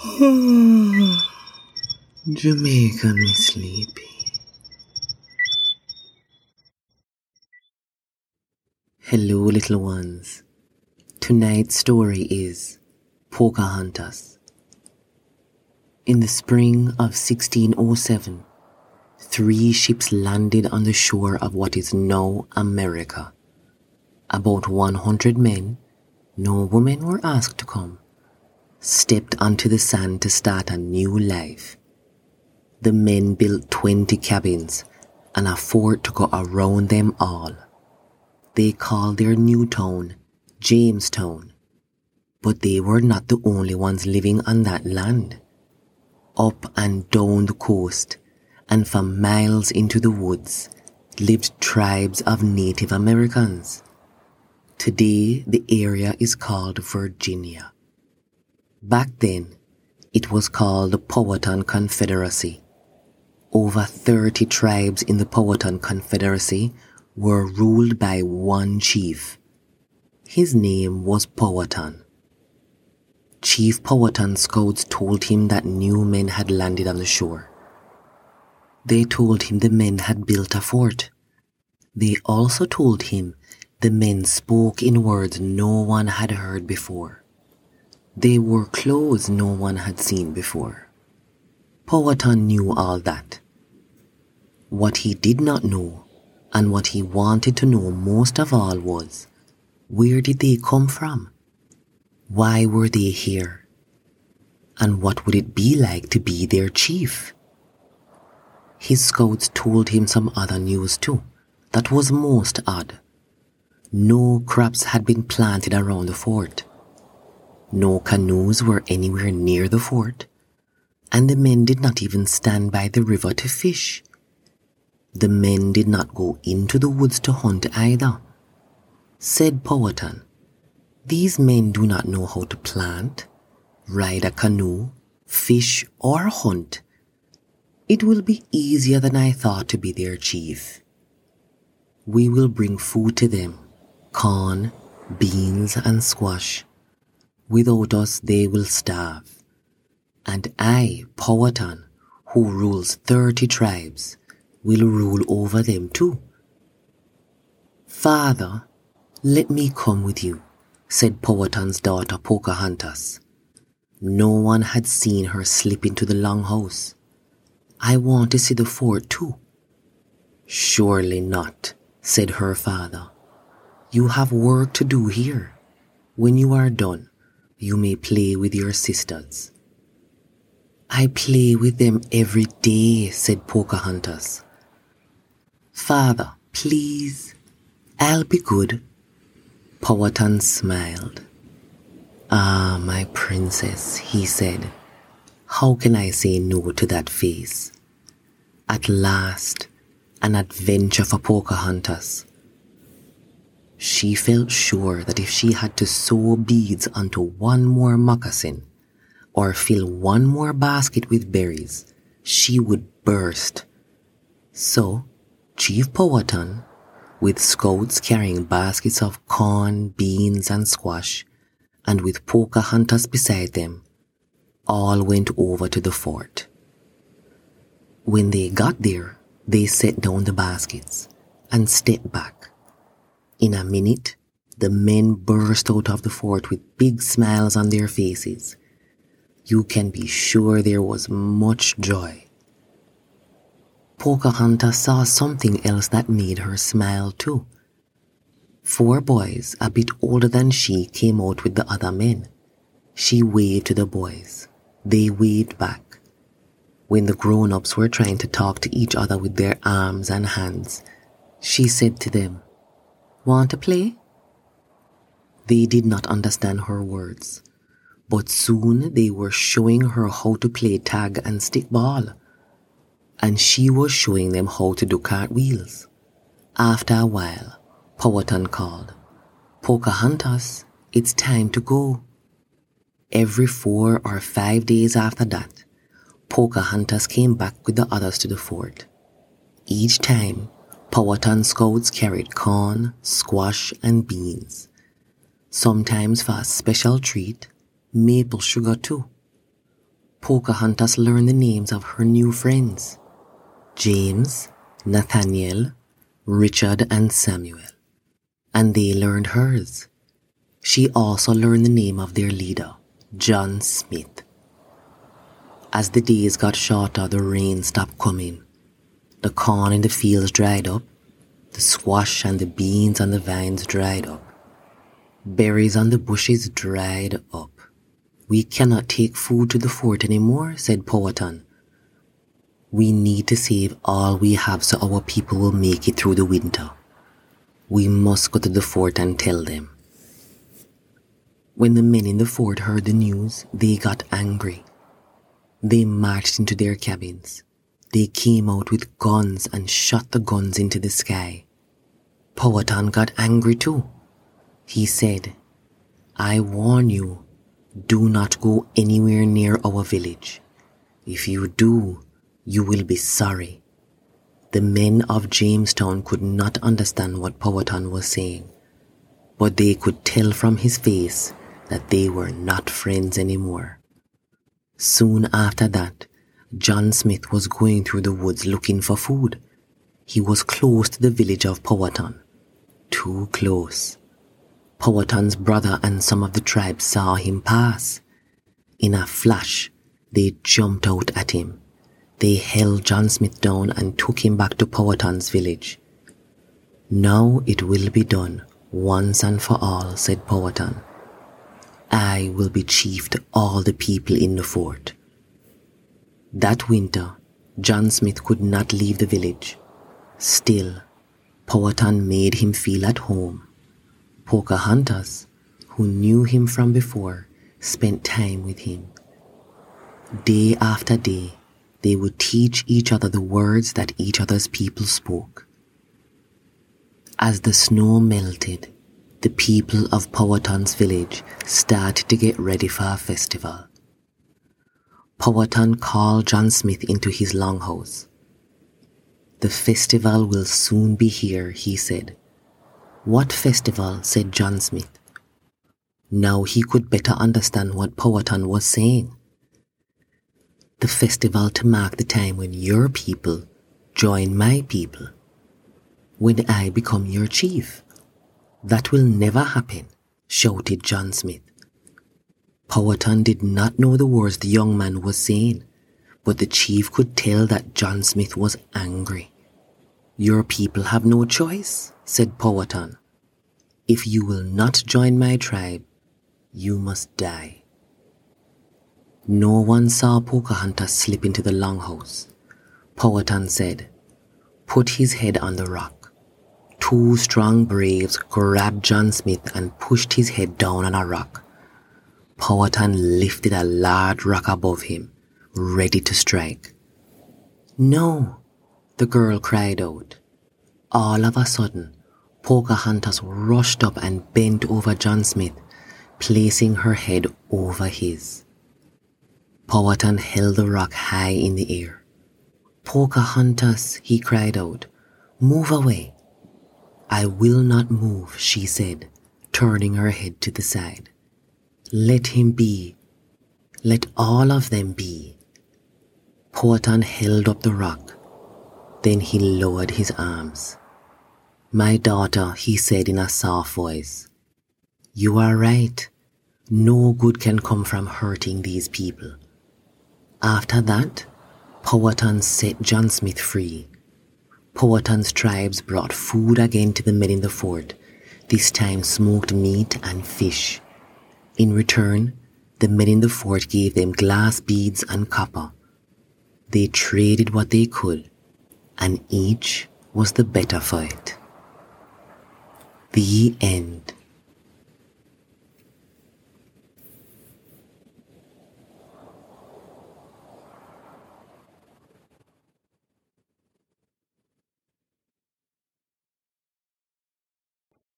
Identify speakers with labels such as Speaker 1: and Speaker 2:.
Speaker 1: Jamaica me sleepy. Hello, little ones. Tonight's story is Pocahontas. In the spring of 1607, three ships landed on the shore of what is now America. About 100 men, no women were asked to come, stepped onto the sand to start a new life. The men built 20 cabins and a fort to go around them all. They called their new town Jamestown. But they were not the only ones living on that land. Up and down the coast and for miles into the woods lived tribes of Native Americans. Today the area is called Virginia. Back then, it was called the Powhatan Confederacy. Over 30 tribes in the Powhatan Confederacy were ruled by one chief. His name was Powhatan. Chief Powhatan's scouts told him that new men had landed on the shore. They told him the men had built a fort. They also told him the men spoke in words no one had heard before. They wore clothes no one had seen before. Powhatan knew all that. What he did not know, and what he wanted to know most of all was, where did they come from? Why were they here? And what would it be like to be their chief? His scouts told him some other news too, that was most odd. No crops had been planted around the fort. No canoes were anywhere near the fort, and the men did not even stand by the river to fish. The men did not go into the woods to hunt either. Said Powhatan, These men do not know how to plant, ride a canoe, fish, or hunt. It will be easier than I thought to be their chief. We will bring food to them corn, beans, and squash Without us, they will starve. And I, Powhatan, who rules 30 tribes, will rule over them too. Father, let me come with you, said Powhatan's daughter Pocahontas. No one had seen her slip into the longhouse. I want to see the fort too. Surely not, said her father. You have work to do here. When you are done, you may play with your sisters. I play with them every day, said Pocahontas. Father, please, I'll be good. Powhatan smiled. Ah, my princess, he said. How can I say no to that face? At last, an adventure for Pocahontas. She felt sure that if she had to sew beads onto one more moccasin or fill one more basket with berries, she would burst. So, Chief Powhatan, with scouts carrying baskets of corn, beans, and squash, and with Pocahontas beside them, all went over to the fort. When they got there, they set down the baskets and stepped back. In a minute, the men burst out of the fort with big smiles on their faces. You can be sure there was much joy. Pocahontas saw something else that made her smile too. Four boys, a bit older than she, came out with the other men. She waved to the boys. They waved back. When the grown ups were trying to talk to each other with their arms and hands, she said to them, Want to play? They did not understand her words, but soon they were showing her how to play tag and stickball, and she was showing them how to do cartwheels. After a while, Powhatan called, Pocahontas, it's time to go. Every four or five days after that, Pocahontas came back with the others to the fort. Each time, Powhatan scouts carried corn, squash, and beans. Sometimes for a special treat, maple sugar too. Pocahontas learned the names of her new friends James, Nathaniel, Richard, and Samuel. And they learned hers. She also learned the name of their leader, John Smith. As the days got shorter, the rain stopped coming. The corn in the fields dried up. The squash and the beans on the vines dried up. Berries on the bushes dried up. We cannot take food to the fort anymore, said Powhatan. We need to save all we have so our people will make it through the winter. We must go to the fort and tell them. When the men in the fort heard the news, they got angry. They marched into their cabins. They came out with guns and shot the guns into the sky. Powhatan got angry too. He said, I warn you, do not go anywhere near our village. If you do, you will be sorry. The men of Jamestown could not understand what Powhatan was saying, but they could tell from his face that they were not friends anymore. Soon after that, John Smith was going through the woods looking for food. He was close to the village of Powhatan. Too close. Powhatan's brother and some of the tribe saw him pass. In a flash, they jumped out at him. They held John Smith down and took him back to Powhatan's village. Now it will be done, once and for all, said Powhatan. I will be chief to all the people in the fort. That winter, John Smith could not leave the village. Still, Powhatan made him feel at home. Pocahontas, who knew him from before, spent time with him. Day after day, they would teach each other the words that each other's people spoke. As the snow melted, the people of Powhatan's village started to get ready for a festival. Powhatan called John Smith into his longhouse. The festival will soon be here, he said. What festival? said John Smith. Now he could better understand what Powhatan was saying. The festival to mark the time when your people join my people. When I become your chief. That will never happen, shouted John Smith. Powhatan did not know the words the young man was saying, but the chief could tell that John Smith was angry. Your people have no choice, said Powhatan. If you will not join my tribe, you must die. No one saw Pocahontas slip into the longhouse. Powhatan said, Put his head on the rock. Two strong braves grabbed John Smith and pushed his head down on a rock. Powhatan lifted a large rock above him, ready to strike. No, the girl cried out. All of a sudden, Pocahontas rushed up and bent over John Smith, placing her head over his. Powhatan held the rock high in the air. Pocahontas, he cried out, move away. I will not move, she said, turning her head to the side. Let him be. Let all of them be. Powhatan held up the rock. Then he lowered his arms. My daughter, he said in a soft voice, you are right. No good can come from hurting these people. After that, Powhatan set John Smith free. Powhatan's tribes brought food again to the men in the fort, this time smoked meat and fish. In return, the men in the fort gave them glass beads and copper. They traded what they could, and each was the better for it. The end.